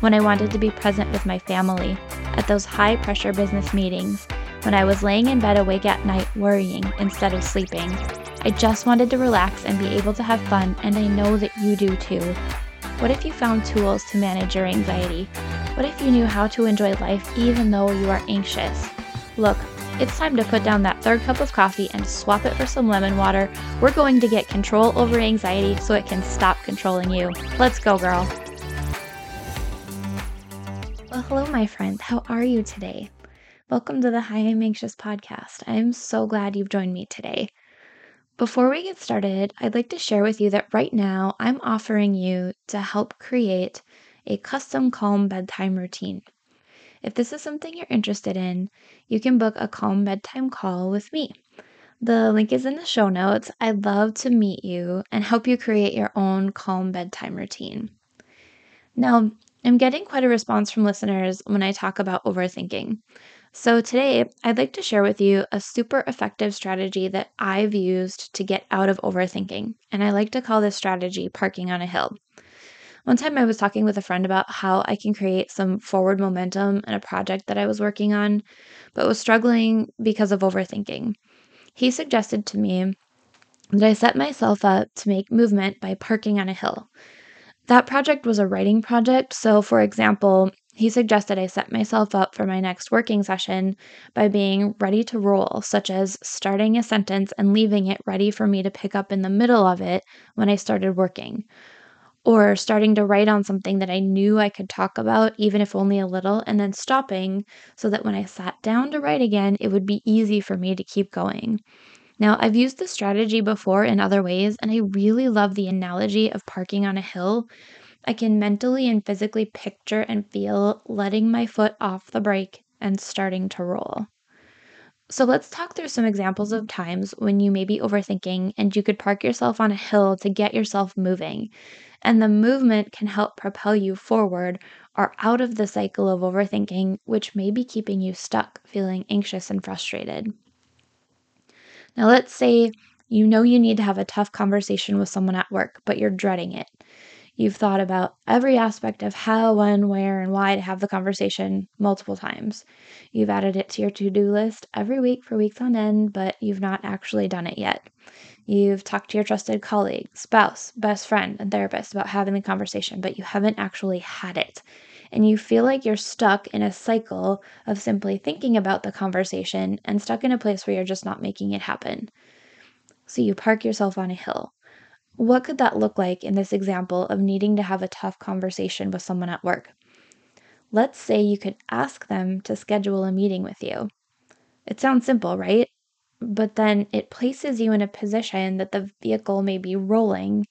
when I wanted to be present with my family, at those high pressure business meetings, when I was laying in bed awake at night worrying instead of sleeping. I just wanted to relax and be able to have fun, and I know that you do too. What if you found tools to manage your anxiety? What if you knew how to enjoy life even though you are anxious? Look, it's time to put down that third cup of coffee and swap it for some lemon water. We're going to get control over anxiety so it can stop controlling you. Let's go, girl. Hello, my friend. How are you today? Welcome to the Hi, I'm Anxious podcast. I'm so glad you've joined me today. Before we get started, I'd like to share with you that right now I'm offering you to help create a custom calm bedtime routine. If this is something you're interested in, you can book a calm bedtime call with me. The link is in the show notes. I'd love to meet you and help you create your own calm bedtime routine. Now, I'm getting quite a response from listeners when I talk about overthinking. So, today I'd like to share with you a super effective strategy that I've used to get out of overthinking. And I like to call this strategy parking on a hill. One time I was talking with a friend about how I can create some forward momentum in a project that I was working on, but was struggling because of overthinking. He suggested to me that I set myself up to make movement by parking on a hill. That project was a writing project, so for example, he suggested I set myself up for my next working session by being ready to roll, such as starting a sentence and leaving it ready for me to pick up in the middle of it when I started working or starting to write on something that I knew I could talk about, even if only a little, and then stopping so that when I sat down to write again, it would be easy for me to keep going. Now, I've used this strategy before in other ways, and I really love the analogy of parking on a hill. I can mentally and physically picture and feel letting my foot off the brake and starting to roll. So let's talk through some examples of times when you may be overthinking and you could park yourself on a hill to get yourself moving and the movement can help propel you forward or out of the cycle of overthinking, which may be keeping you stuck, feeling anxious and frustrated. Now, let's say you know you need to have a tough conversation with someone at work, but you're dreading it. You've thought about every aspect of how, when, where, and why to have the conversation multiple times. You've added it to your to do list every week for weeks on end, but you've not actually done it yet. You've talked to your trusted colleague, spouse, best friend, and therapist about having the conversation, but you haven't actually had it. And you feel like you're stuck in a cycle of simply thinking about the conversation and stuck in a place where you're just not making it happen. So you park yourself on a hill. What could that look like in this example of needing to have a tough conversation with someone at work? Let's say you could ask them to schedule a meeting with you. It sounds simple, right? but then it places you in a position that the vehicle may be rolling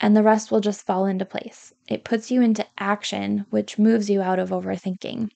and the rest will just fall into place. It puts you into action, which moves you out of overthinking.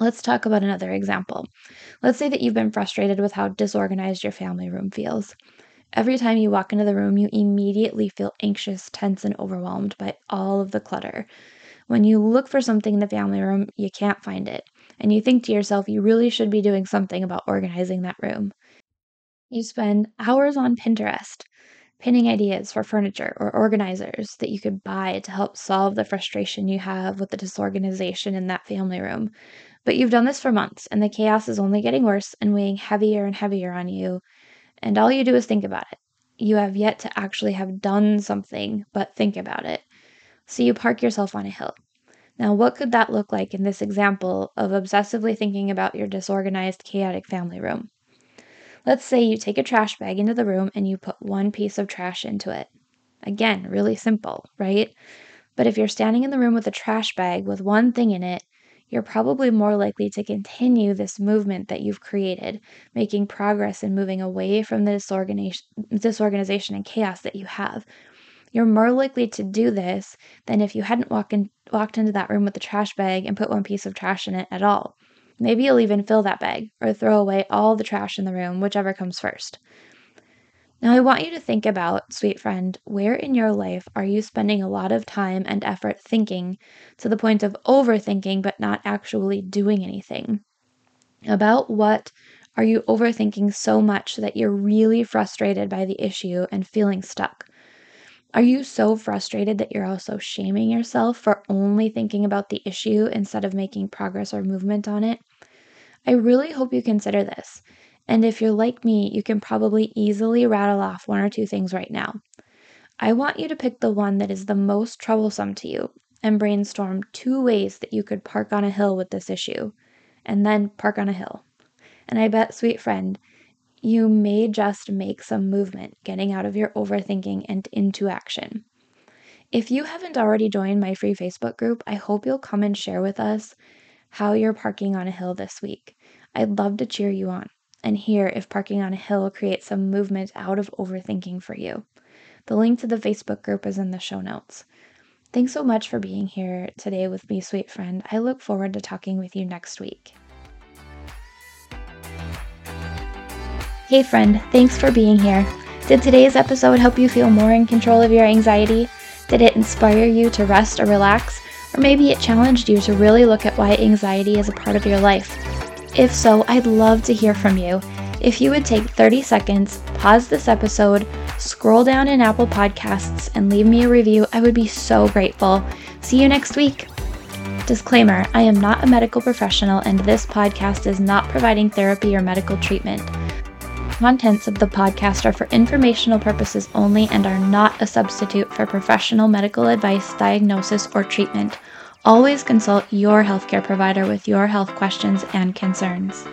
Let's talk about another example. Let's say that you've been frustrated with how disorganized your family room feels. Every time you walk into the room, you immediately feel anxious, tense, and overwhelmed by all of the clutter. When you look for something in the family room, you can't find it and you think to yourself you really should be doing something about organizing that room. You spend hours on Pinterest pinning ideas for furniture or organizers that you could buy to help solve the frustration you have with the disorganization in that family room. But you've done this for months, and the chaos is only getting worse and weighing heavier and heavier on you. And all you do is think about it. You have yet to actually have done something but think about it. So you park yourself on a hill. Now, what could that look like in this example of obsessively thinking about your disorganized, chaotic family room? Let's say you take a trash bag into the room and you put one piece of trash into it. Again, really simple, right? But if you're standing in the room with a trash bag with one thing in it, you're probably more likely to continue this movement that you've created, making progress and moving away from the disorganization, disorganization and chaos that you have. You're more likely to do this than if you hadn't walk in, walked into that room with the trash bag and put one piece of trash in it at all. Maybe you'll even fill that bag or throw away all the trash in the room, whichever comes first. Now, I want you to think about, sweet friend, where in your life are you spending a lot of time and effort thinking to the point of overthinking but not actually doing anything? About what are you overthinking so much that you're really frustrated by the issue and feeling stuck? Are you so frustrated that you're also shaming yourself for only thinking about the issue instead of making progress or movement on it? I really hope you consider this. And if you're like me, you can probably easily rattle off one or two things right now. I want you to pick the one that is the most troublesome to you and brainstorm two ways that you could park on a hill with this issue, and then park on a hill. And I bet, sweet friend, you may just make some movement getting out of your overthinking and into action. If you haven't already joined my free Facebook group, I hope you'll come and share with us how you're parking on a hill this week. I'd love to cheer you on and hear if parking on a hill creates some movement out of overthinking for you. The link to the Facebook group is in the show notes. Thanks so much for being here today with me, sweet friend. I look forward to talking with you next week. Hey, friend, thanks for being here. Did today's episode help you feel more in control of your anxiety? Did it inspire you to rest or relax? Or maybe it challenged you to really look at why anxiety is a part of your life. If so, I'd love to hear from you. If you would take 30 seconds, pause this episode, scroll down in Apple Podcasts, and leave me a review, I would be so grateful. See you next week. Disclaimer I am not a medical professional, and this podcast is not providing therapy or medical treatment contents of the podcast are for informational purposes only and are not a substitute for professional medical advice, diagnosis, or treatment. Always consult your healthcare provider with your health questions and concerns.